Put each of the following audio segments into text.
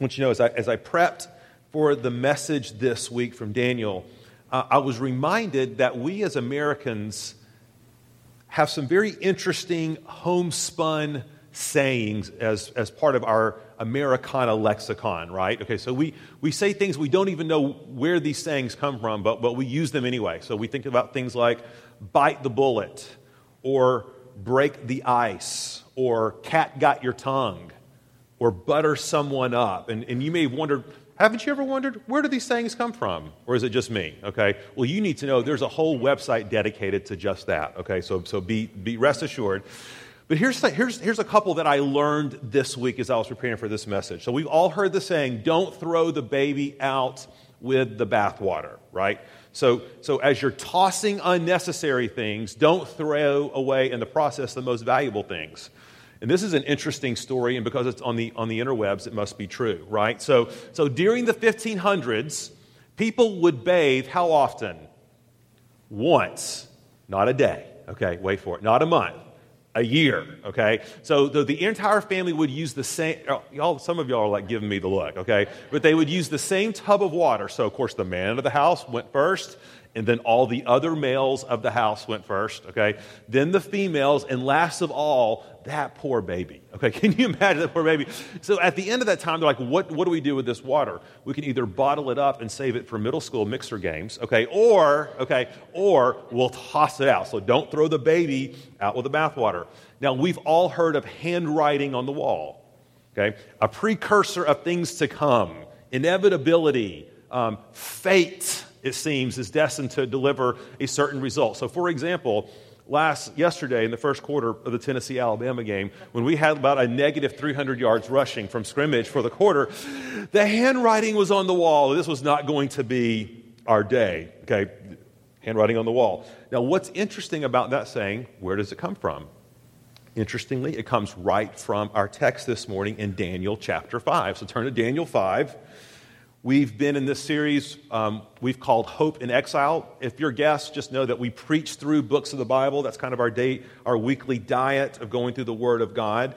want you to know as I, as I prepped for the message this week from Daniel, uh, I was reminded that we as Americans have some very interesting homespun sayings as, as part of our Americana lexicon, right? Okay, so we, we say things we don't even know where these sayings come from, but, but we use them anyway. So we think about things like bite the bullet, or break the ice, or cat got your tongue, or butter someone up. And, and you may have wondered, haven't you ever wondered where do these sayings come from? Or is it just me? Okay. Well, you need to know there's a whole website dedicated to just that. Okay. So, so be, be rest assured. But here's, here's, here's a couple that I learned this week as I was preparing for this message. So we've all heard the saying, don't throw the baby out with the bathwater, right? So, so as you're tossing unnecessary things, don't throw away in the process the most valuable things. And this is an interesting story, and because it's on the, on the interwebs, it must be true, right? So, so during the 1500s, people would bathe how often? Once, not a day. Okay, wait for it. Not a month, a year. Okay, so the, the entire family would use the same. Oh, y'all, some of y'all are like giving me the look. Okay, but they would use the same tub of water. So of course, the man of the house went first, and then all the other males of the house went first, okay? Then the females, and last of all, that poor baby, okay? Can you imagine that poor baby? So at the end of that time, they're like, what, what do we do with this water? We can either bottle it up and save it for middle school mixer games, okay? Or, okay, or we'll toss it out. So don't throw the baby out with the bathwater. Now, we've all heard of handwriting on the wall, okay? A precursor of things to come, inevitability, um, fate, it seems, is destined to deliver a certain result. So, for example, last yesterday in the first quarter of the Tennessee Alabama game, when we had about a negative 300 yards rushing from scrimmage for the quarter, the handwriting was on the wall. This was not going to be our day. Okay, handwriting on the wall. Now, what's interesting about that saying? Where does it come from? Interestingly, it comes right from our text this morning in Daniel chapter 5. So turn to Daniel 5. We've been in this series um, we've called Hope in Exile. If you're guests, just know that we preach through books of the Bible. That's kind of our day, our weekly diet of going through the Word of God.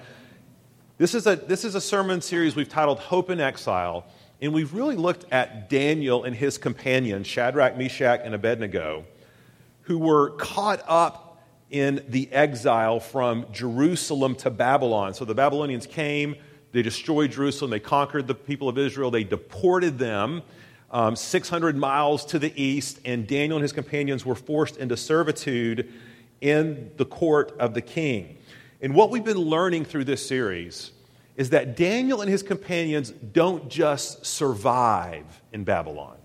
This is a, this is a sermon series we've titled Hope in Exile, and we've really looked at Daniel and his companions, Shadrach, Meshach, and Abednego, who were caught up in the exile from Jerusalem to Babylon. So the Babylonians came they destroyed Jerusalem. They conquered the people of Israel. They deported them um, 600 miles to the east, and Daniel and his companions were forced into servitude in the court of the king. And what we've been learning through this series is that Daniel and his companions don't just survive in Babylon.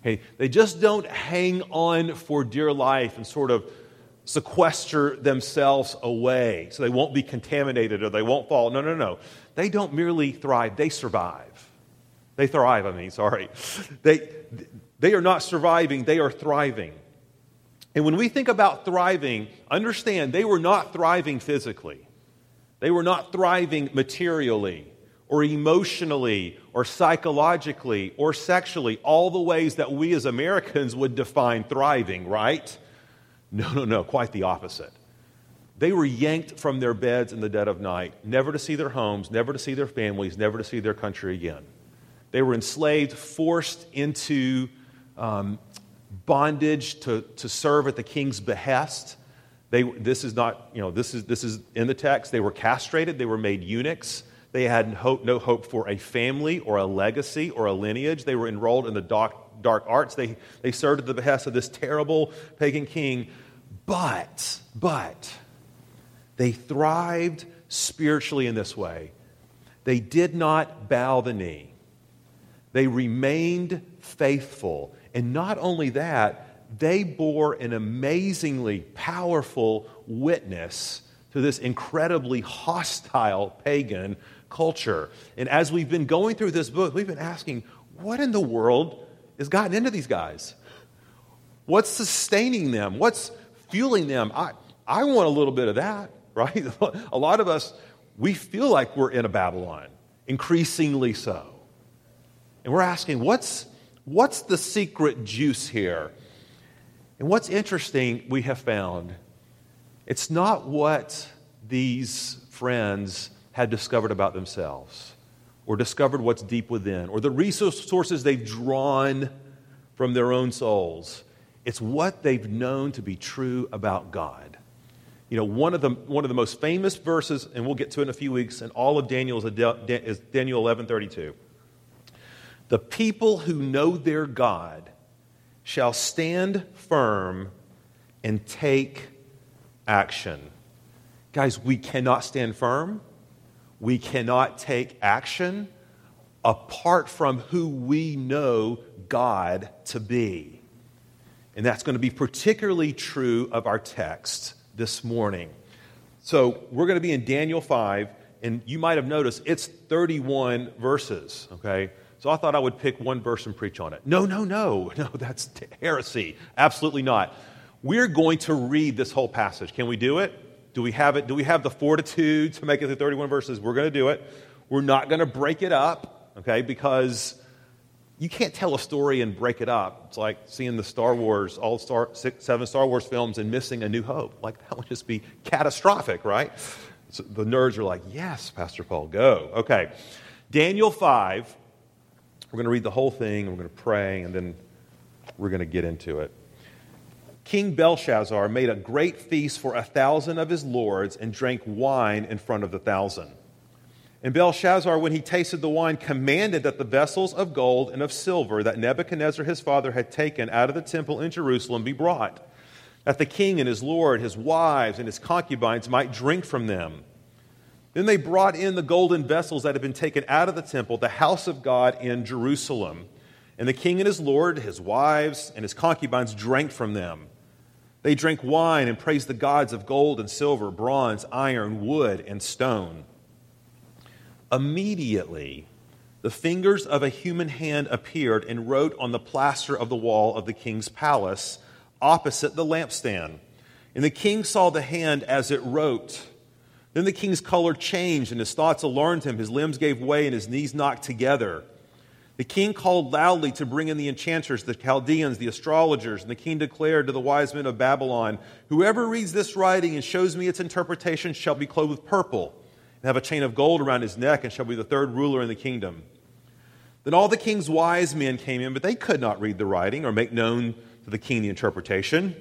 Okay? They just don't hang on for dear life and sort of sequester themselves away so they won't be contaminated or they won't fall. No, no, no. They don't merely thrive, they survive. They thrive, I mean, sorry. They, they are not surviving, they are thriving. And when we think about thriving, understand they were not thriving physically. They were not thriving materially or emotionally or psychologically or sexually, all the ways that we as Americans would define thriving, right? No, no, no, quite the opposite. They were yanked from their beds in the dead of night, never to see their homes, never to see their families, never to see their country again. They were enslaved, forced into um, bondage to, to serve at the king's behest. They, this is not, you know, this is, this is in the text. They were castrated, they were made eunuchs. They had hope, no hope for a family or a legacy or a lineage. They were enrolled in the dark, dark arts. They, they served at the behest of this terrible pagan king. But, but, they thrived spiritually in this way. They did not bow the knee, they remained faithful. And not only that, they bore an amazingly powerful witness to this incredibly hostile pagan culture. And as we've been going through this book, we've been asking, what in the world has gotten into these guys? What's sustaining them? What's fueling them? I, I want a little bit of that right? a lot of us, we feel like we're in a Babylon, increasingly so. And we're asking, what's, what's the secret juice here? And what's interesting, we have found, it's not what these friends had discovered about themselves. or discovered what's deep within, or the resources they've drawn from their own souls. It's what they've known to be true about God. You know, one of the, one of the most famous verses, and we'll get to it in a few weeks, in all of Daniel is Daniel 11:32. The people who know their God shall stand firm and take action. Guys, we cannot stand firm. We cannot take action apart from who we know God to be. And that's going to be particularly true of our text this morning. So we're going to be in Daniel 5, and you might have noticed it's 31 verses, okay? So I thought I would pick one verse and preach on it. No, no, no, no, that's heresy. Absolutely not. We're going to read this whole passage. Can we do it? Do we have it? Do we have the fortitude to make it through 31 verses? We're going to do it. We're not going to break it up, okay, because you can't tell a story and break it up. It's like seeing the Star Wars, all star, six, seven Star Wars films and missing A New Hope. Like, that would just be catastrophic, right? So the nerds are like, yes, Pastor Paul, go. Okay. Daniel 5, we're going to read the whole thing, we're going to pray, and then we're going to get into it. King Belshazzar made a great feast for a thousand of his lords and drank wine in front of the thousand. And Belshazzar, when he tasted the wine, commanded that the vessels of gold and of silver that Nebuchadnezzar his father had taken out of the temple in Jerusalem be brought, that the king and his lord, his wives, and his concubines might drink from them. Then they brought in the golden vessels that had been taken out of the temple, the house of God in Jerusalem. And the king and his lord, his wives, and his concubines drank from them. They drank wine and praised the gods of gold and silver, bronze, iron, wood, and stone. Immediately, the fingers of a human hand appeared and wrote on the plaster of the wall of the king's palace opposite the lampstand. And the king saw the hand as it wrote. Then the king's color changed, and his thoughts alarmed him. His limbs gave way, and his knees knocked together. The king called loudly to bring in the enchanters, the Chaldeans, the astrologers, and the king declared to the wise men of Babylon Whoever reads this writing and shows me its interpretation shall be clothed with purple, and have a chain of gold around his neck, and shall be the third ruler in the kingdom. Then all the king's wise men came in, but they could not read the writing or make known to the king the interpretation.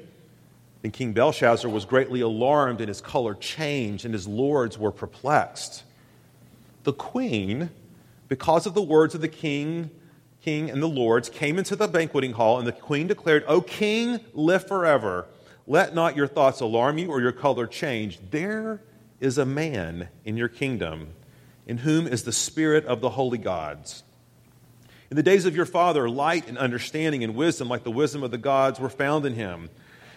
Then King Belshazzar was greatly alarmed, and his color changed, and his lords were perplexed. The queen because of the words of the king, king and the lords, came into the banqueting hall, and the queen declared, O king, live forever. Let not your thoughts alarm you or your color change. There is a man in your kingdom in whom is the spirit of the holy gods. In the days of your father, light and understanding and wisdom, like the wisdom of the gods, were found in him.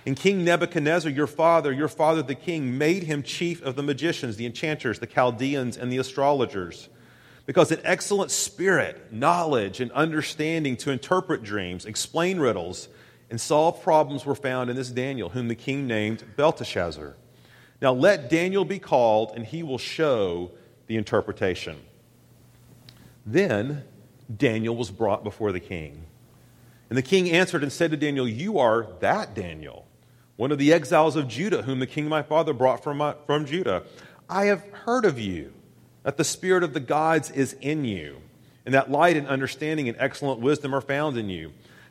And King Nebuchadnezzar, your father, your father the king, made him chief of the magicians, the enchanters, the Chaldeans, and the astrologers because an excellent spirit, knowledge, and understanding to interpret dreams, explain riddles, and solve problems were found in this Daniel, whom the king named Belteshazzar. Now let Daniel be called, and he will show the interpretation. Then Daniel was brought before the king. And the king answered and said to Daniel, You are that Daniel, one of the exiles of Judah, whom the king my father brought from, my, from Judah. I have heard of you that the Spirit of the gods is in you, and that light and understanding and excellent wisdom are found in you.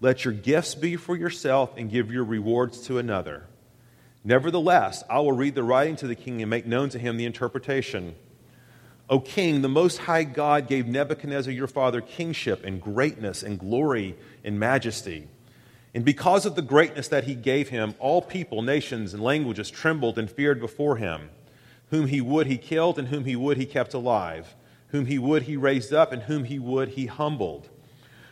Let your gifts be for yourself and give your rewards to another. Nevertheless, I will read the writing to the king and make known to him the interpretation. O king, the Most High God gave Nebuchadnezzar your father kingship and greatness and glory and majesty. And because of the greatness that he gave him, all people, nations, and languages trembled and feared before him. Whom he would, he killed, and whom he would, he kept alive whom he would, he raised up, and whom he would, he humbled.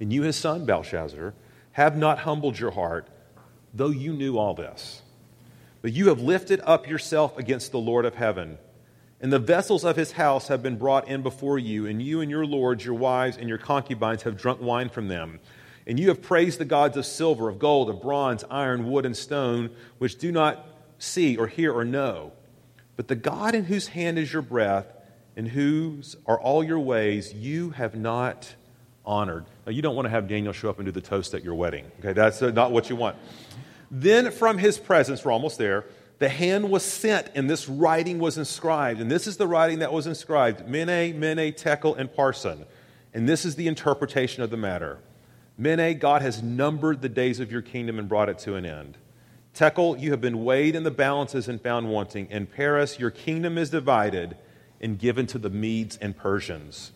And you, his son, Belshazzar, have not humbled your heart, though you knew all this. But you have lifted up yourself against the Lord of heaven and the vessels of his house have been brought in before you, and you and your lords, your wives, and your concubines have drunk wine from them. And you have praised the gods of silver, of gold, of bronze, iron, wood, and stone, which do not see or hear or know. But the God in whose hand is your breath, and whose are all your ways, you have not honored. Now, you don't want to have Daniel show up and do the toast at your wedding. Okay, that's uh, not what you want. Then from his presence, we're almost there the hand was sent and this writing was inscribed. And this is the writing that was inscribed Mene, Mene, Tekel, and Parsin. And this is the interpretation of the matter. Mene, God has numbered the days of your kingdom and brought it to an end. Tekel, you have been weighed in the balances and found wanting. In Peres, your kingdom is divided and given to the Medes and Persians.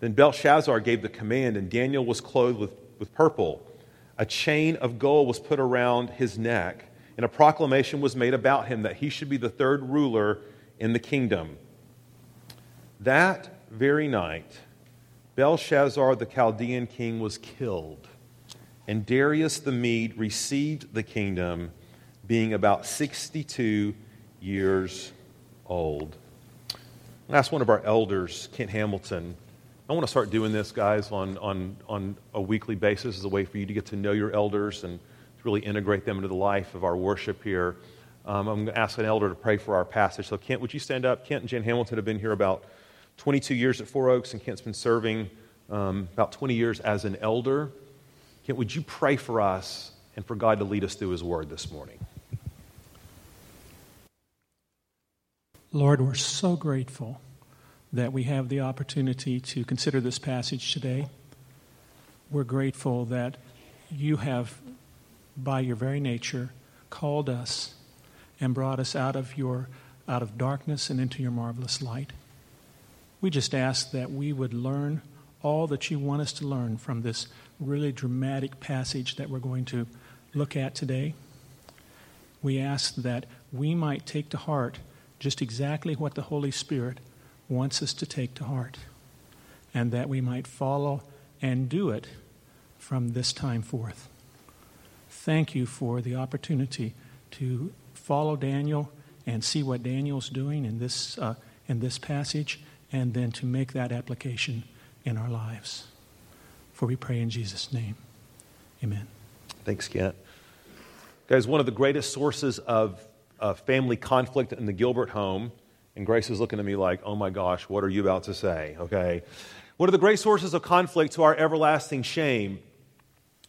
Then Belshazzar gave the command, and Daniel was clothed with, with purple. A chain of gold was put around his neck and a proclamation was made about him that he should be the third ruler in the kingdom. That very night, Belshazzar the Chaldean king was killed, and Darius the Mede received the kingdom, being about 62 years old. Asked one of our elders, Kent Hamilton. I want to start doing this, guys, on, on, on a weekly basis as a way for you to get to know your elders and to really integrate them into the life of our worship here. Um, I'm going to ask an elder to pray for our passage. So, Kent, would you stand up? Kent and Jen Hamilton have been here about 22 years at Four Oaks, and Kent's been serving um, about 20 years as an elder. Kent, would you pray for us and for God to lead us through His Word this morning? Lord, we're so grateful that we have the opportunity to consider this passage today. We're grateful that you have by your very nature, called us and brought us out of your out of darkness and into your marvelous light. We just ask that we would learn all that you want us to learn from this really dramatic passage that we're going to look at today. We ask that we might take to heart just exactly what the Holy Spirit wants us to take to heart, and that we might follow and do it from this time forth thank you for the opportunity to follow Daniel and see what Daniel's doing in this, uh, in this passage, and then to make that application in our lives. For we pray in Jesus' name. Amen. Thanks, Kent. Guys, one of the greatest sources of uh, family conflict in the Gilbert home, and Grace is looking at me like, oh my gosh, what are you about to say? Okay. One of the great sources of conflict to our everlasting shame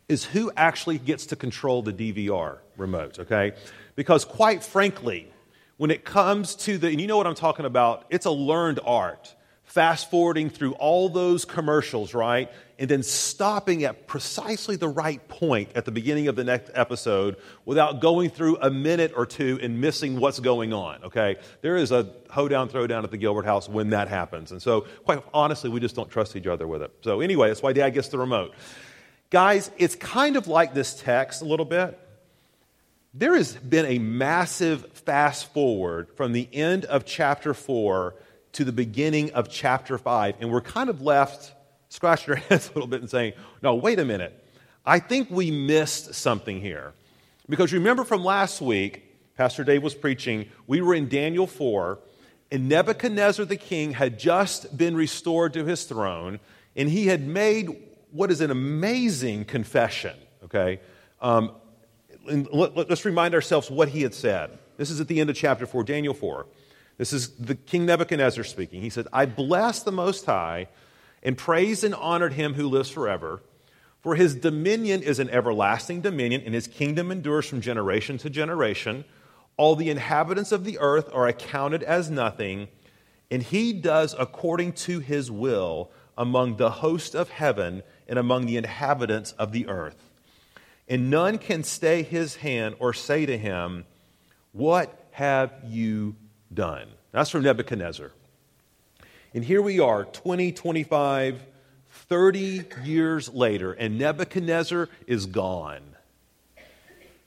is who actually gets to control the DVR remote, okay? Because quite frankly, when it comes to the, and you know what I'm talking about, it's a learned art. Fast forwarding through all those commercials, right? And then stopping at precisely the right point at the beginning of the next episode without going through a minute or two and missing what's going on, okay? There is a hoedown, throwdown at the Gilbert house when that happens. And so, quite honestly, we just don't trust each other with it. So, anyway, that's why dad gets the remote. Guys, it's kind of like this text a little bit. There has been a massive fast forward from the end of chapter 4 to the beginning of chapter 5, and we're kind of left scratching our heads a little bit and saying, no, wait a minute. I think we missed something here. Because remember from last week, Pastor Dave was preaching, we were in Daniel 4, and Nebuchadnezzar the king had just been restored to his throne, and he had made what is an amazing confession, okay? Um, let, us remind ourselves what he had said. This is at the end of chapter 4, Daniel 4. This is the King Nebuchadnezzar speaking. He said, I bless the Most High and praised and honored him who lives forever. For his dominion is an everlasting dominion, and his kingdom endures from generation to generation. All the inhabitants of the earth are accounted as nothing, and he does according to his will among the host of heaven and among the inhabitants of the earth. And none can stay his hand or say to him, What have you done? That's from Nebuchadnezzar. And here we are, 20, 25, 30 years later, and Nebuchadnezzar is gone.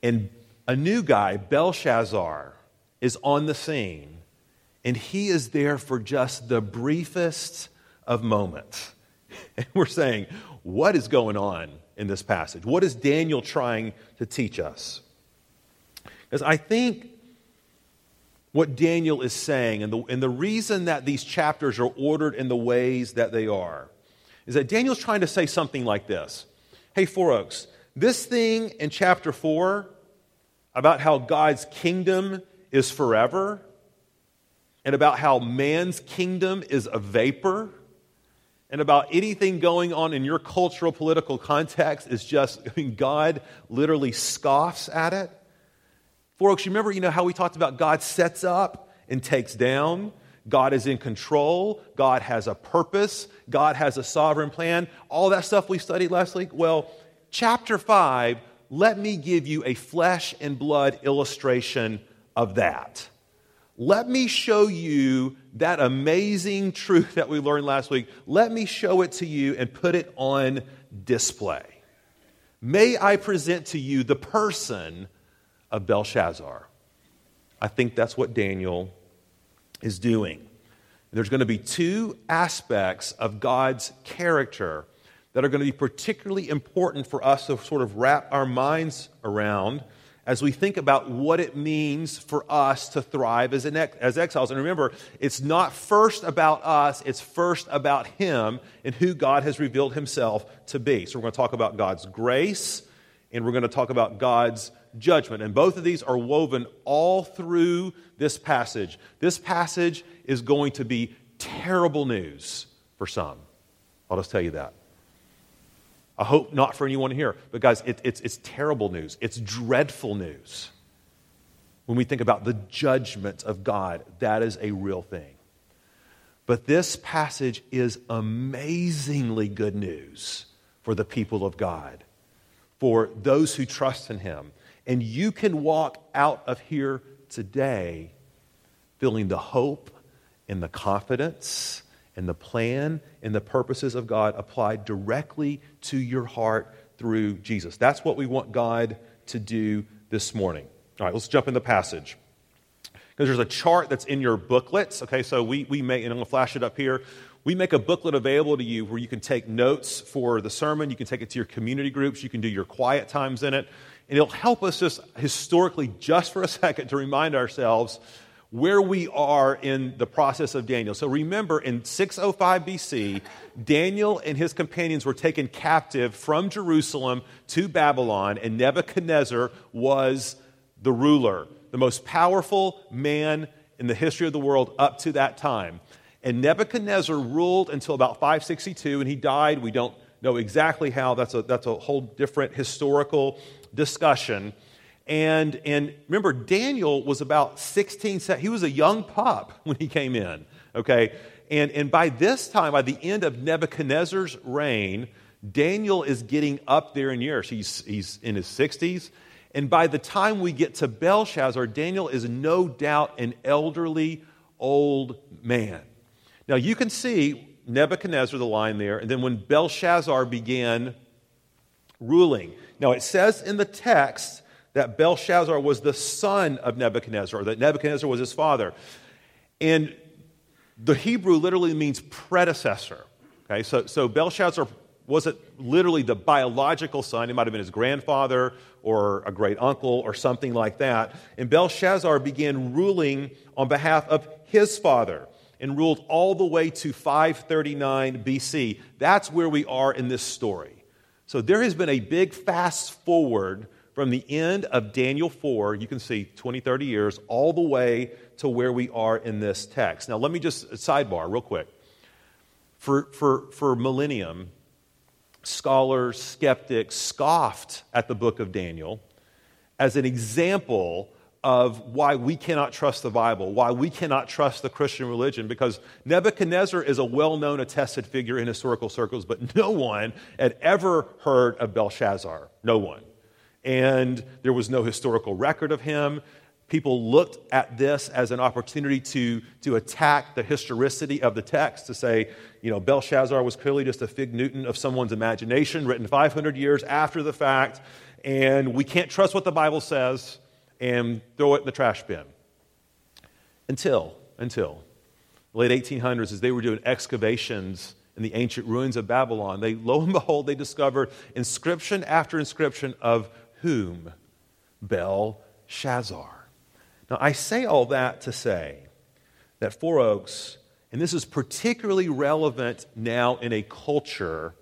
And a new guy, Belshazzar, is on the scene. And he is there for just the briefest of moments. And we're saying, what is going on in this passage? What is Daniel trying to teach us? Because I think what Daniel is saying, and the, and the reason that these chapters are ordered in the ways that they are, is that Daniel's trying to say something like this Hey, Four Oaks, this thing in chapter 4 about how God's kingdom is forever and about how man's kingdom is a vapor and about anything going on in your cultural political context is just I mean, God literally scoffs at it. Four Oaks, you remember, you know, how we talked about God sets up and takes down. God is in control. God has a purpose. God has a sovereign plan. All that stuff we studied last week. Well, chapter 5, let me give you a flesh and blood illustration of that. Let me show you that amazing truth that we learned last week. Let me show it to you and put it on display. May I present to you the person of Belshazzar. I think that's what Daniel is doing. There's going to be two aspects of God's character that are going to be particularly important for us to sort of wrap our minds around as we think about what it means for us to thrive as, ex- as exiles. And remember, it's not first about us, it's first about Him and who God has revealed Himself to be. So we're going to talk about God's grace and we're going to talk about God's judgment. And both of these are woven all through this passage. This passage is going to be terrible news for some. I'll just tell you that. I hope not for anyone here. But, guys, it, it's, it's terrible news. It's dreadful news. When we think about the judgment of God, that is a real thing. But this passage is amazingly good news for the people of God, for those who trust in Him. And you can walk out of here today feeling the hope and the confidence and the plan and the purposes of God applied directly to your heart through Jesus. That's what we want God to do this morning. All right, let's jump in the passage. Because there's a chart that's in your booklets. Okay, so we, we make, and I'm going to flash it up here. We make a booklet available to you where you can take notes for the sermon. You can take it to your community groups. You can do your quiet times in it. And it'll help us just historically, just for a second, to remind ourselves where we are in the process of Daniel. So remember, in 605 BC, Daniel and his companions were taken captive from Jerusalem to Babylon, and Nebuchadnezzar was the ruler, the most powerful man in the history of the world up to that time. And Nebuchadnezzar ruled until about 562, and he died. We don't know exactly how. That's a, that's a whole different historical discussion. And, and remember, Daniel was about 16, he was a young pup when he came in, okay? And, and by this time, by the end of Nebuchadnezzar's reign, Daniel is getting up there in years. He's, he's in his 60s. And by the time we get to Belshazzar, Daniel is no doubt an elderly, old man. Now, you can see Nebuchadnezzar, the line there, and then when Belshazzar began ruling. Now, it says in the text that Belshazzar was the son of Nebuchadnezzar, or that Nebuchadnezzar was his father. And the Hebrew literally means predecessor. Okay, so, so Belshazzar wasn't literally the biological son. He might have been his grandfather or a great uncle or something like that. And Belshazzar began ruling on behalf of his father and ruled all the way to 539 BC. That's where we are in this story. So there has been a big fast forward from the end of Daniel 4, you can see 20, 30 years, all the way to where we are in this text. Now, let me just uh, sidebar real quick. For, for, for millennium, scholars, skeptics scoffed at the book of Daniel as an example of why we cannot trust the Bible, why we cannot trust the Christian religion, because Nebuchadnezzar is a well known, attested figure in historical circles, but no one had ever heard of Belshazzar. No one and there was no historical record of him. People looked at this as an opportunity to, to attack the historicity of the text, to say, you know, Belshazzar was clearly just a fig Newton of someone's imagination, written 500 years after the fact, and we can't trust what the Bible says, and throw it in the trash bin. Until, until the late 1800s, as they were doing excavations in the ancient ruins of Babylon, they, lo and behold, they discovered inscription after inscription of whom? Belshazzar. Now, I say all that to say that Four Oaks, and this is particularly relevant now in a culture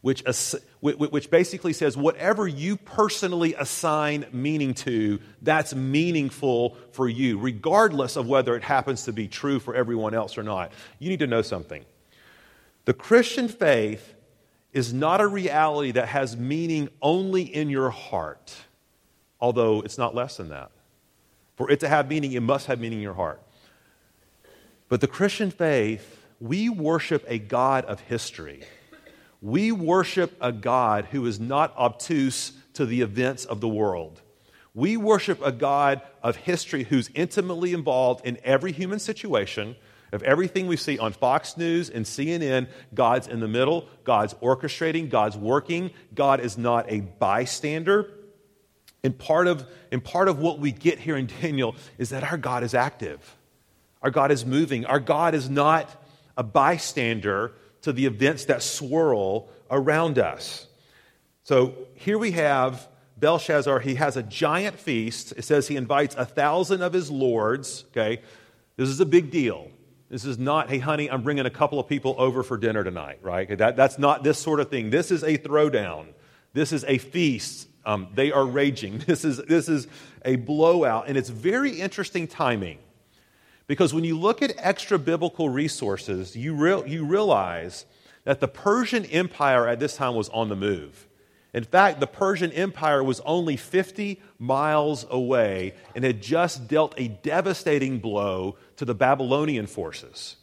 which, which basically says whatever you personally assign meaning to, that's meaningful for you, regardless of whether it happens to be true for everyone else or not. You need to know something. The Christian faith is not a reality that has meaning only in your heart, although it's not less than that. For it to have meaning, it must have meaning in your heart. But the Christian faith, we worship a God of history. We worship a God who is not obtuse to the events of the world. We worship a God of history who's intimately involved in every human situation, of everything we see on Fox News and CNN. God's in the middle, God's orchestrating, God's working. God is not a bystander. And part of, and part of what we get here in Daniel is that our God is active. Our God is moving. Our God is not a bystander to the events that swirl around us. So here we have Belshazzar. He has a giant feast. It says he invites a thousand of his lords. Okay, this is a big deal. This is not, hey, honey, I'm bringing a couple of people over for dinner tonight, right? That, that's not this sort of thing. This is a throwdown. This is a feast um, they are raging. This is, this is a blowout, and it's very interesting timing. Because when you look at extra biblical resources, you, real, you realize that the Persian Empire at this time was on the move. In fact, the Persian Empire was only 50 miles away and had just dealt a devastating blow to the Babylonian forces.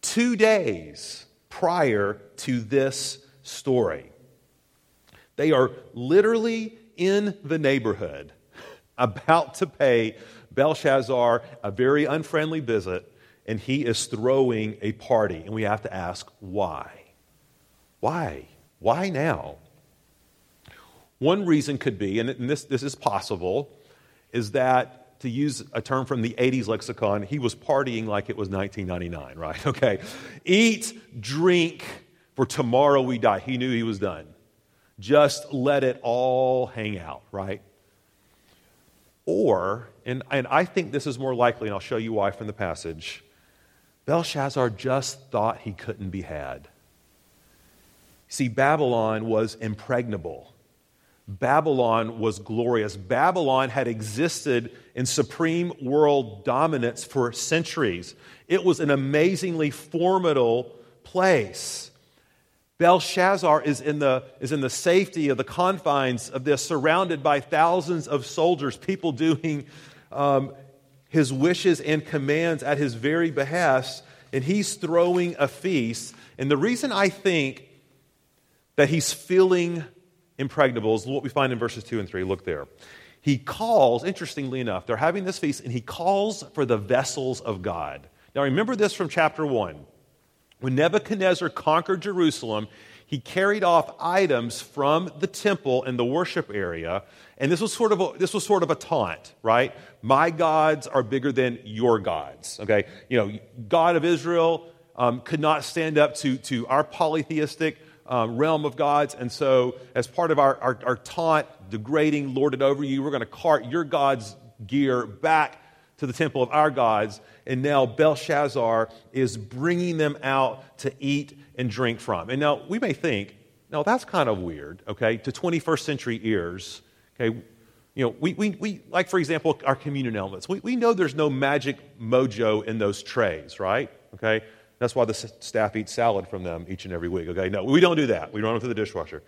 Two days prior to this story. They are literally in the neighborhood about to pay Belshazzar a very unfriendly visit, and he is throwing a party. And we have to ask, why? Why? Why now? One reason could be, and this, this is possible, is that to use a term from the 80s lexicon, he was partying like it was 1999, right? Okay. Eat, drink, for tomorrow we die. He knew he was done. Just let it all hang out, right? Or, and, and I think this is more likely, and I'll show you why from the passage, Belshazzar just thought he couldn't be had. See, Babylon was impregnable. Babylon was glorious. Babylon had existed in supreme world dominance for centuries. It was an amazingly formidable place. Belshazzar is in, the, is in the safety of the confines of this, surrounded by thousands of soldiers, people doing um, his wishes and commands at his very behest, and he's throwing a feast. And the reason I think that he's feeling impregnable is what we find in verses 2 and 3. Look there. He calls, interestingly enough, they're having this feast, and he calls for the vessels of God. Now, remember this from chapter 1. When Nebuchadnezzar conquered Jerusalem, he carried off items from the temple and the worship area. And this was sort of a, this was sort of a taunt, right? My gods are bigger than your gods. Okay, you know, God of Israel um, could not stand up to to our polytheistic um, realm of gods, and so as part of our, our, our taunt, degrading, lorded over you, we're going to cart your God's gear back to the temple of our gods, and now Belshazzar is bringing them out to eat and drink from. And now we may think, now that's kind of weird, okay, to 21st century ears, okay. You know, we, we, we like, for example, our communion elements. We, we know there's no magic mojo in those trays, right? Okay? That's why the staff eats salad from them each and every week, okay? No, we don't do that. We run them through the dishwasher.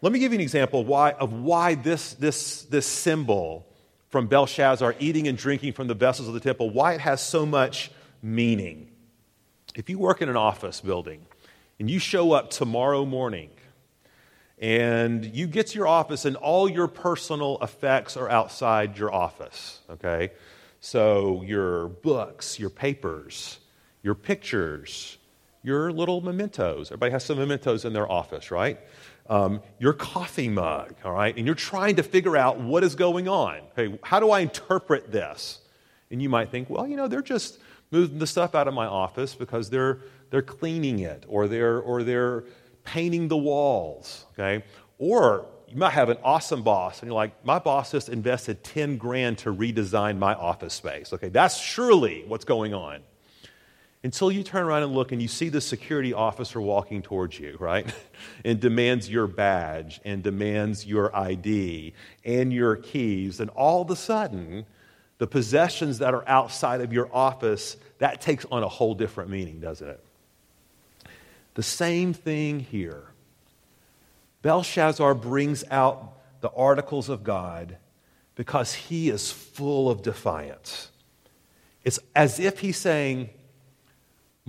Let me give you an example why, of why this, this, this symbol from Belshazzar eating and drinking from the vessels of the temple, why it has so much meaning. If you work in an office building and you show up tomorrow morning and you get to your office, and all your personal effects are outside your office, okay? So your books, your papers, your pictures, your little mementos. Everybody has some mementos in their office, right? Um, your coffee mug, all right? And you're trying to figure out what is going on. Okay, how do I interpret this? And you might think, well, you know, they're just moving the stuff out of my office because they're, they're cleaning it or they're, or they're painting the walls, okay? Or you might have an awesome boss, and you're like, my boss just invested 10 grand to redesign my office space. Okay, that's surely what's going on. Until you turn around and look and you see the security officer walking towards you, right? and demands your badge and demands your ID and your keys. And all of a sudden, the possessions that are outside of your office, that takes on a whole different meaning, doesn't it? The same thing here. Belshazzar brings out the articles of God because he is full of defiance. It's as if he's saying,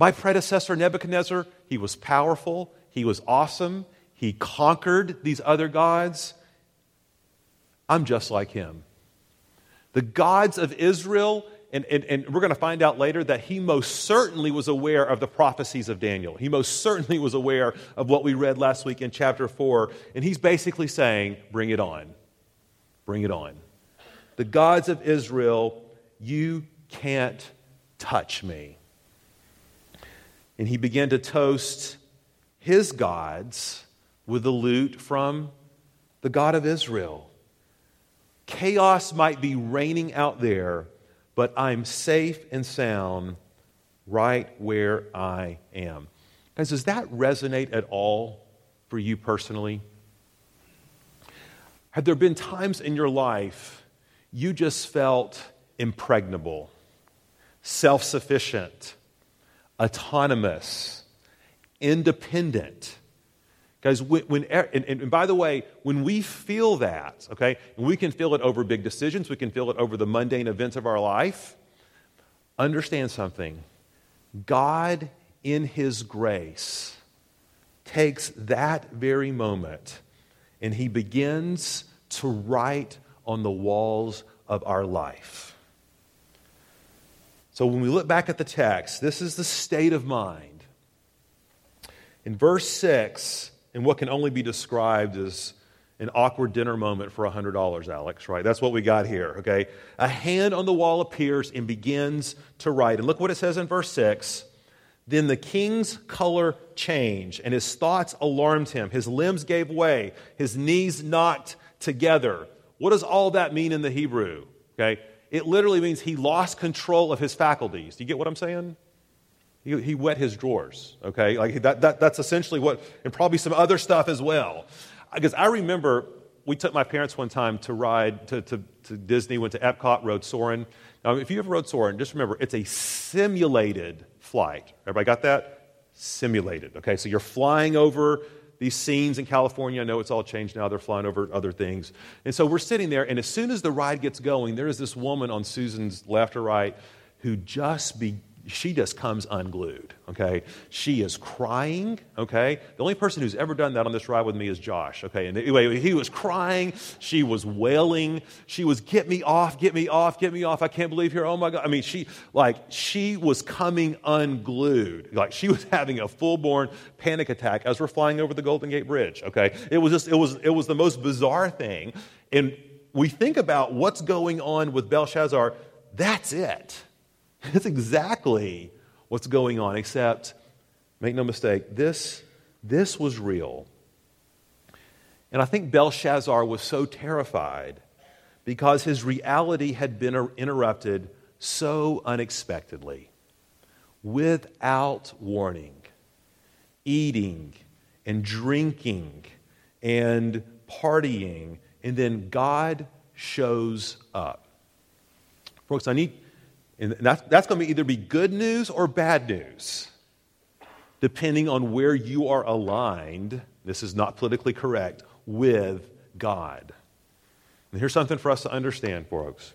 My predecessor Nebuchadnezzar, he was powerful, he was awesome, he conquered these other gods. I'm just like him. The gods of Israel and, and, and we're going to find out later that he most certainly was aware of the prophecies of Daniel. He most certainly was aware of what we read last week in chapter 4. And he's basically saying, Bring it on. Bring it on. The gods of Israel, you can't touch me. And he began to toast his gods with the loot from the God of Israel. Chaos might be reigning out there but I'm safe and sound right where I am. Guys, does that resonate at all for you personally? Have there been times in your life you just felt impregnable, self sufficient, autonomous, independent? Guys, when, when and, and, by the way, when we feel that, okay, we can feel it over big decisions, we can feel it over the mundane events of our life, understand something. God, in His grace, takes that very moment and He begins to write on the walls of our life. So when we look back at the text, this is the state of mind. In verse 6, in what can only be described as an awkward dinner moment for $100, Alex, right? That's what we got here, okay? A hand on the wall appears and begins to write. And look what it says in verse 6. Then the king's color changed, and his thoughts alarmed him. His limbs gave way, his knees knocked together. What does all that mean in the Hebrew? Okay? It literally means he lost control of his faculties. Do you get what I'm saying? He, he wet his drawers, okay? Like that, that, that's essentially what, and probably some other stuff as well. Because I remember we took my parents one time to ride to, to, to Disney, went to Epcot, rode Soarin'. Now, if you ever rode Soarin', just remember it's a simulated flight. Everybody got that? Simulated, okay? So you're flying over these scenes in California. I know it's all changed now. They're flying over other things. And so we're sitting there, and as soon as the ride gets going, there is this woman on Susan's left or right who just be, she just comes unglued, okay? She is crying, okay? The only person who's ever done that on this ride with me is Josh, okay? And anyway, he was crying, she was wailing, she was, get me off, get me off, get me off, I can't believe here, oh my God. I mean, she, like, she was coming unglued. Like, she was having a full-born panic attack as we're flying over the Golden Gate Bridge, okay? It was just, it was, it was the most bizarre thing. And we think about what's going on with Belshazzar, that's it That's exactly what's going on, except, make no mistake, this, this was real. And I think Belshazzar was so terrified because his reality had been er, interrupted so unexpectedly, without warning, eating and drinking and partying, and then God shows up. Folks, I need and that's, that's going to either be good news or bad news, depending on where you are aligned. This is not politically correct with God. And here's something for us to understand, folks.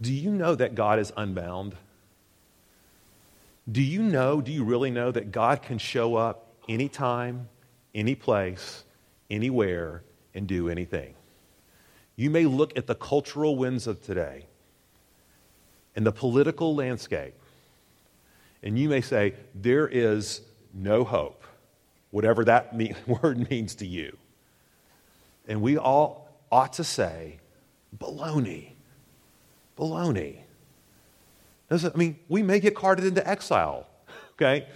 Do you know that God is unbound? Do you know, do you really know that God can show up anytime, any place, anywhere, and do anything. You may look at the cultural winds of today and the political landscape, and you may say, There is no hope, whatever that word means to you. And we all ought to say, Baloney. Baloney. I mean, we may get carted into exile, okay?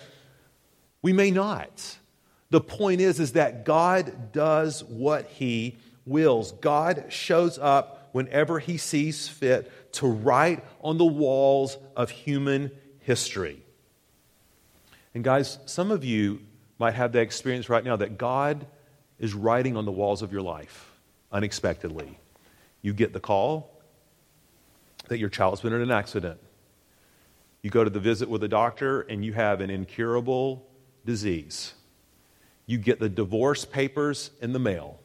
We may not. The point is, is that God does what he wills. God shows up whenever he sees fit to write on the walls of human history. And guys, some of you might have that experience right now that God is writing on the walls of your life unexpectedly. You get the call that your child's been in an accident. You go to the visit with a doctor and you have an incurable disease. You get the divorce papers in the mail.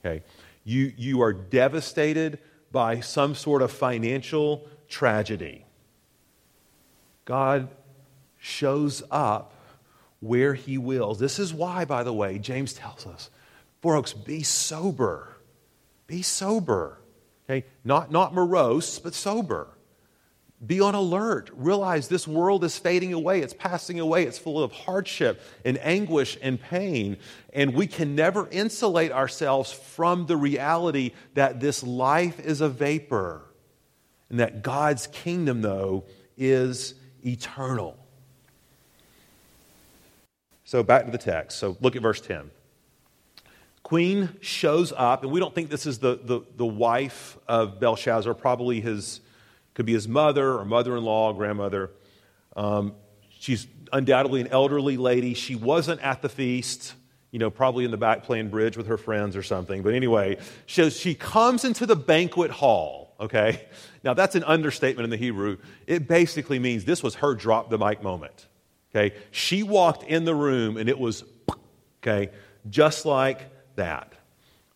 Okay? You, you are devastated by some sort of financial tragedy. God shows up where he wills. This is why, by the way, James tells us, folks, be sober. Be sober. Okay? Not, not morose, but sober. Be on alert. Realize this world is fading away. It's passing away. It's full of hardship and anguish and pain. And we can never insulate ourselves from the reality that this life is a vapor and that God's kingdom, though, is eternal. So back to the text. So look at verse 10. Queen shows up, and we don't think this is the, the, the wife of Belshazzar, probably his could be his mother or mother in law, grandmother. Um, she's undoubtedly an elderly lady. She wasn't at the feast, you know, probably in the back playing bridge with her friends or something. But anyway, she, she comes into the banquet hall, okay? Now, that's an understatement in the Hebrew. It basically means this was her drop the mic moment, okay? She walked in the room and it was, okay, just like that.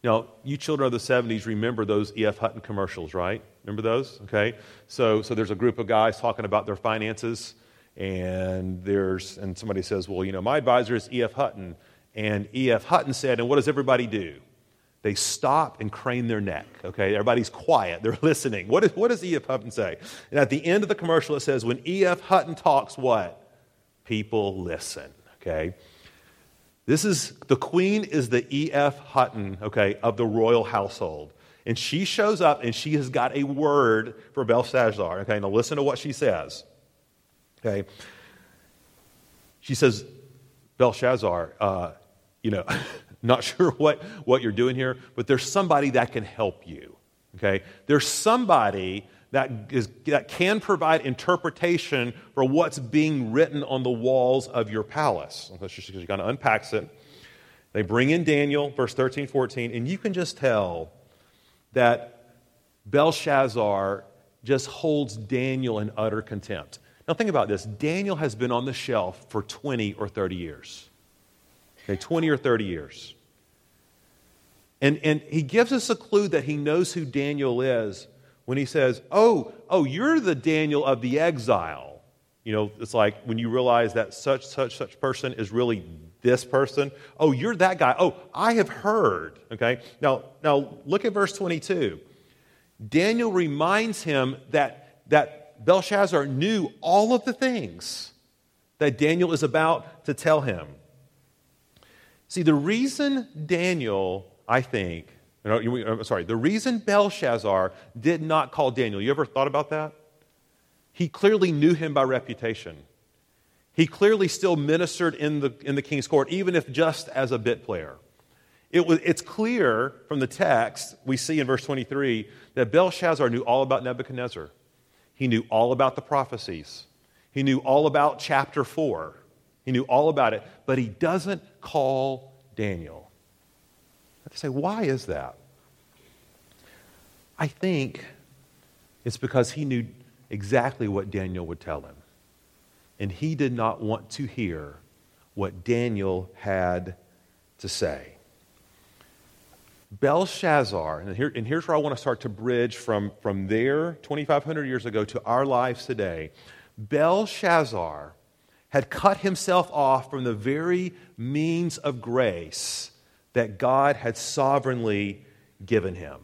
Now, you children of the 70s remember those E.F. Hutton commercials, right? Remember those? Okay. So, so there's a group of guys talking about their finances, and there's and somebody says, well, you know, my advisor is E.F. Hutton, and E.F. Hutton said, and what does everybody do? They stop and crane their neck. Okay, everybody's quiet. They're listening. What, is, what does E.F. Hutton say? And at the end of the commercial, it says, when E.F. Hutton talks, what? People listen. Okay. This is the queen is the E.F. Hutton, okay, of the royal household. And she shows up and she has got a word for Belshazzar. Okay, now listen to what she says. Okay. She says, Belshazzar, uh, you know, not sure what, what you're doing here, but there's somebody that can help you. Okay? There's somebody that, is, that can provide interpretation for what's being written on the walls of your palace. She, she kind of unpacks it. They bring in Daniel, verse 13, 14, and you can just tell that Belshazzar just holds Daniel in utter contempt. Now, think about this Daniel has been on the shelf for 20 or 30 years. Okay, 20 or 30 years. And, and he gives us a clue that he knows who Daniel is when he says, Oh, oh, you're the Daniel of the exile. You know, it's like when you realize that such, such, such person is really this person. Oh, you're that guy. Oh, I have heard. Okay. Now, now look at verse 22. Daniel reminds him that, that Belshazzar knew all of the things that Daniel is about to tell him. See, the reason Daniel, I think, I'm uh, sorry, the reason Belshazzar did not call Daniel, you ever thought about that? He clearly knew him by reputation. He clearly still ministered in the, in the king's court, even if just as a bit player. It was, it's clear from the text, we see in verse 23, that Belshazzar knew all about Nebuchadnezzar. He knew all about the prophecies. He knew all about chapter 4. He knew all about it, but he doesn't call Daniel. To say, why is that? I think it's because he knew exactly what Daniel would tell him and he did not want to hear what Daniel had to say. Belshazzar, and, here, and here's where I want to start to bridge from, from there, 2,500 years ago, to our lives today. Belshazzar had cut himself off from the very means of grace that God had sovereignly given him.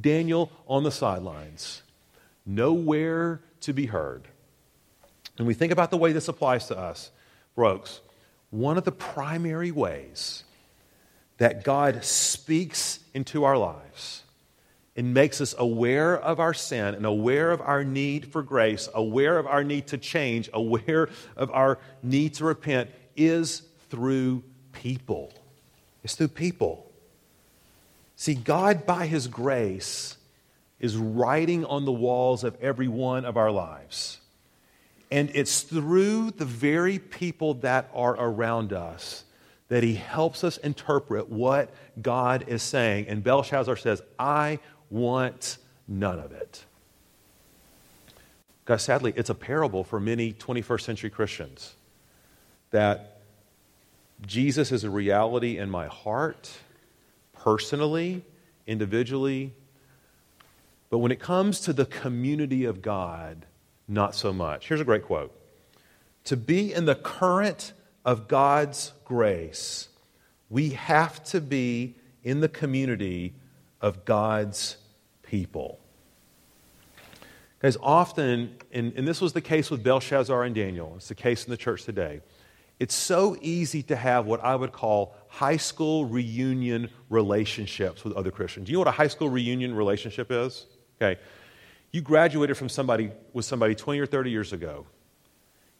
Daniel on the sidelines, nowhere to be heard. And we think about the way this applies to us, folks. One of the primary ways that God speaks into our lives and makes us aware of our sin and aware of our need for grace, aware of our need to change, aware of our need to repent is through people. It's through people. See, God, by His grace, is writing on the walls of every one of our lives. And it's through the very people that are around us that He helps us interpret what God is saying. And Belshazzar says, I want none of it. Guys, sadly, it's a parable for many 21st century Christians that Jesus is a reality in my heart, personally, individually, but when it comes to the community of God, not so much. Here's a great quote To be in the current of God's grace, we have to be in the community of God's people. Guys, often, and, and this was the case with Belshazzar and Daniel, it's the case in the church today. It's so easy to have what I would call high school reunion relationships with other Christians. Do you know what a high school reunion relationship is? Okay. You graduated from somebody with somebody 20 or 30 years ago.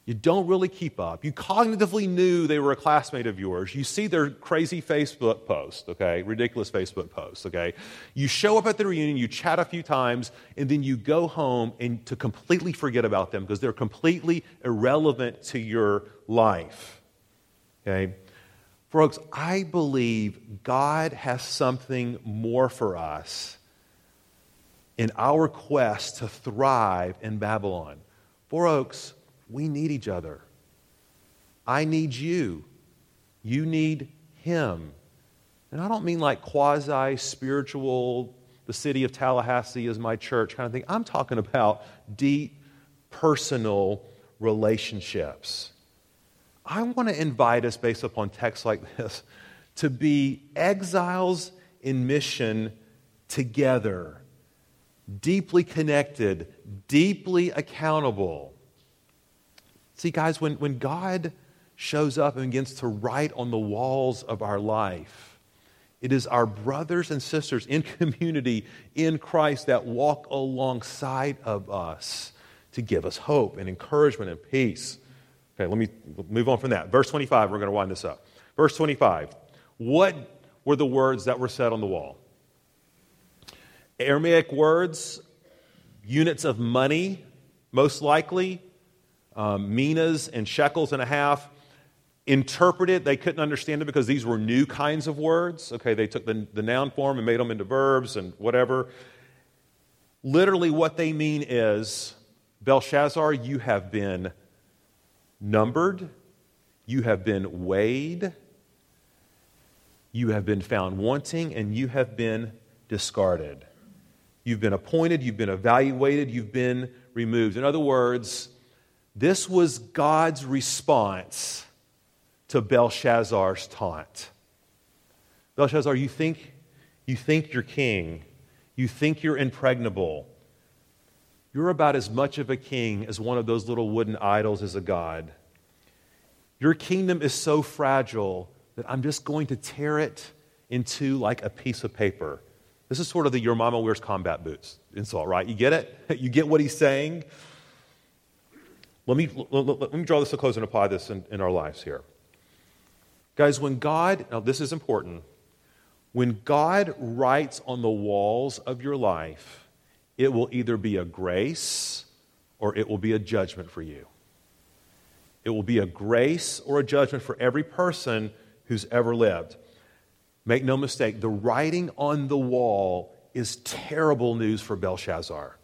You don't really keep up. You cognitively knew they were a classmate of yours. You see their crazy Facebook post, okay? Ridiculous Facebook post, okay? You show up at the reunion, you chat a few times, and then you go home and to completely forget about them because they're completely irrelevant to your life. Okay? Folks, I believe God has something more for us in our quest to thrive in Babylon. Four Oaks, we need each other. I need you. You need him. And I don't mean like quasi spiritual, the city of Tallahassee is my church kind of thing. I'm talking about deep personal relationships. I want to invite us, based upon texts like this, to be exiles in mission together, deeply connected, deeply accountable. See, guys, when, when God shows up and begins to write on the walls of our life, it is our brothers and sisters in community in Christ that walk alongside of us to give us hope and encouragement and peace. Okay, let me move on from that. Verse 25, we're going to wind this up. Verse 25. What were the words that were said on the wall? Aramaic words, units of money, most likely, um, minas and shekels and a half. Interpreted, they couldn't understand it because these were new kinds of words. Okay, they took the, the noun form and made them into verbs and whatever. Literally, what they mean is Belshazzar, you have been numbered, you have been weighed, you have been found wanting, and you have been discarded. You've been appointed, you've been evaluated, you've been removed. In other words, this was God's response to Belshazzar's taunt. Belshazzar, you think, you think you're king. You think you're impregnable. You're about as much of a king as one of those little wooden idols is a god. Your kingdom is so fragile that I'm just going to tear it into like a piece of paper. This is sort of the your mama wears combat boots insult, right? You get it? You get what he's saying? Let me, let, me draw this to close and apply this in, in our lives here. Guys, when God, now this is important, when God writes on the walls of your life, it will either be a grace or it will be a judgment for you. It will be a grace or a judgment for every person who's ever lived. Make no mistake, the writing on the wall is terrible news for Belshazzar.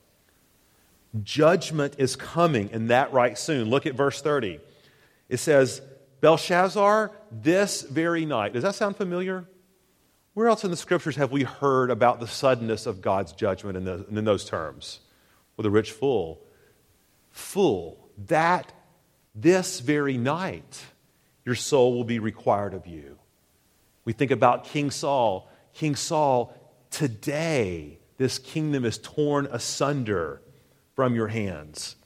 Judgment is coming, and that right soon. Look at verse 30. It says, Belshazzar, this very night. Does that sound familiar? Where else in the scriptures have we heard about the suddenness of God's judgment in, the, in those terms? With a rich fool. Fool, that this very night your soul will be required of you. We think about King Saul. King Saul, today, this kingdom is torn asunder from your hands.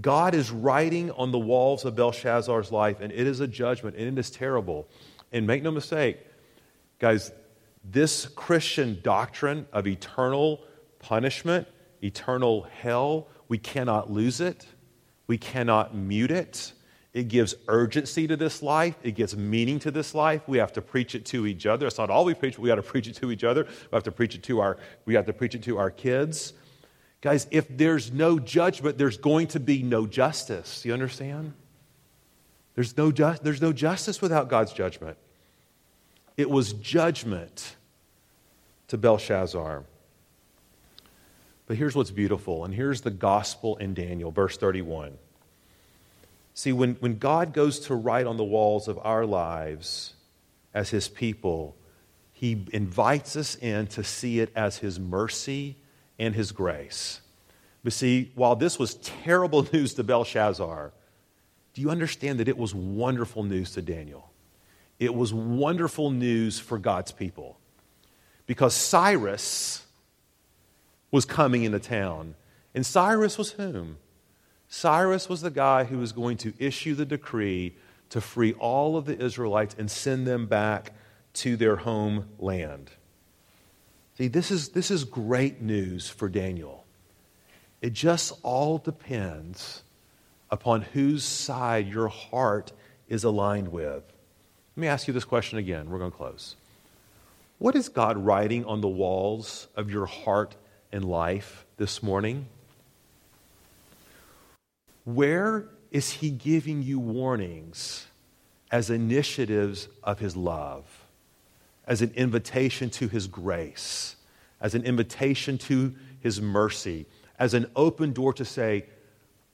God is writing on the walls of Belshazzar's life, and it is a judgment, and it is terrible. And make no mistake, guys, this Christian doctrine of eternal punishment, eternal hell, we cannot lose it. We cannot mute it. It gives urgency to this life. It gives meaning to this life. We have to preach it to each other. It's not all we preach, but we got to preach it to each other. We have to preach it to our, we have to preach it to our kids. Guys, if there's no judgment, there's going to be no justice. You understand? There's no, ju- there's no justice without God's judgment. It was judgment to Belshazzar. But here's what's beautiful, and here's the gospel in Daniel, verse 31. See, when, when God goes to write on the walls of our lives as his people, he invites us in to see it as his mercy and his grace. But see, while this was terrible news to Belshazzar, do you understand that it was wonderful news to Daniel? It was wonderful news for God's people. Because Cyrus was coming into town. And Cyrus was whom? Cyrus was the guy who was going to issue the decree to free all of the Israelites and send them back to their homeland. See, this is, this is great news for Daniel. It just all depends upon whose side your heart is aligned with. Let me ask you this question again. We're going to close. What is God writing on the walls of your heart and life this morning? Where is He giving you warnings as initiatives of His love? As an invitation to His grace, as an invitation to His mercy, as an open door to say,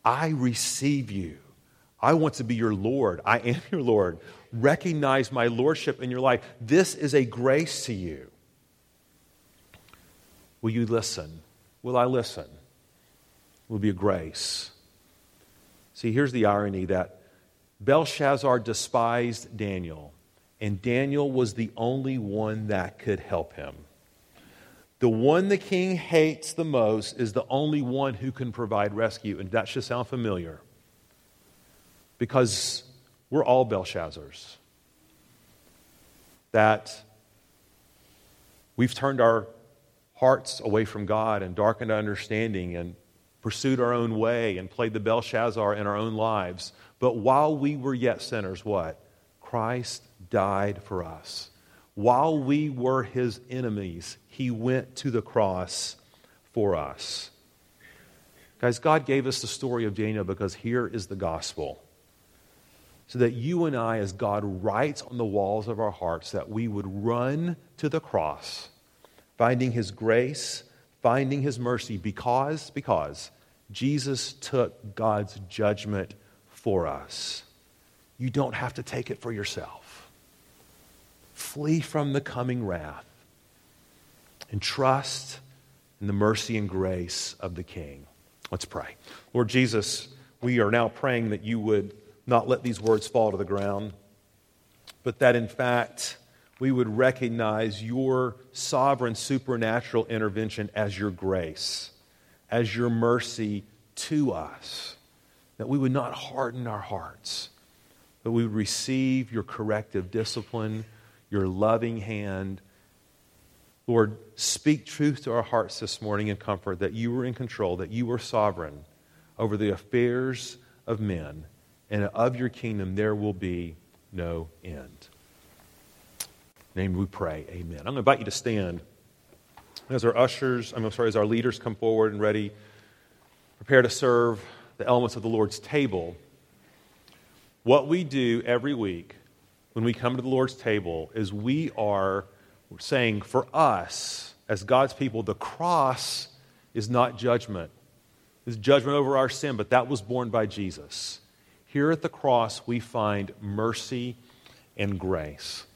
I receive you. I want to be your Lord. I am your Lord. Recognize my Lordship in your life. This is a grace to you. Will you listen? Will I listen? Will be a grace. See, here's the irony that Belshazzar despised Daniel and Daniel was the only one that could help him. The one the king hates the most is the only one who can provide rescue. And that should sound familiar because we're all Belshazzars. That we've turned our hearts away from God and darkened our understanding and pursued our own way and played the Belshazzar in our own lives. But while we were yet sinners, what? Christ died for us. While we were his enemies, he went to the cross for us. Guys, God gave us the story of Daniel because here is the gospel. So that you and I, as God writes on the walls of our hearts, that we would run to the cross, finding his grace, finding his mercy, because, because Jesus took God's judgment for us. You don't have to take it for yourself. Flee from the coming wrath and trust in the mercy and grace of the King. Let's pray. Lord Jesus, we are now praying that you would not let these words fall to the ground, but that in fact we would recognize your sovereign supernatural intervention as your grace, as your mercy to us, that we would not harden our hearts but we would receive your corrective discipline, your loving hand. Lord, speak truth to our hearts this morning in comfort that you were in control, that you were sovereign over the affairs of men, and of your kingdom there will be no end. name we pray. Amen. I'm going to invite you to stand as our ushers, I'm sorry, as our leaders come forward and ready, prepare to serve the elements of the Lord's table. What we do every week when we come to the Lord's table is we are saying for us, as God's people, the cross is not judgment. It's judgment over our sin, but that was borne by Jesus. Here at the cross, we find mercy and grace.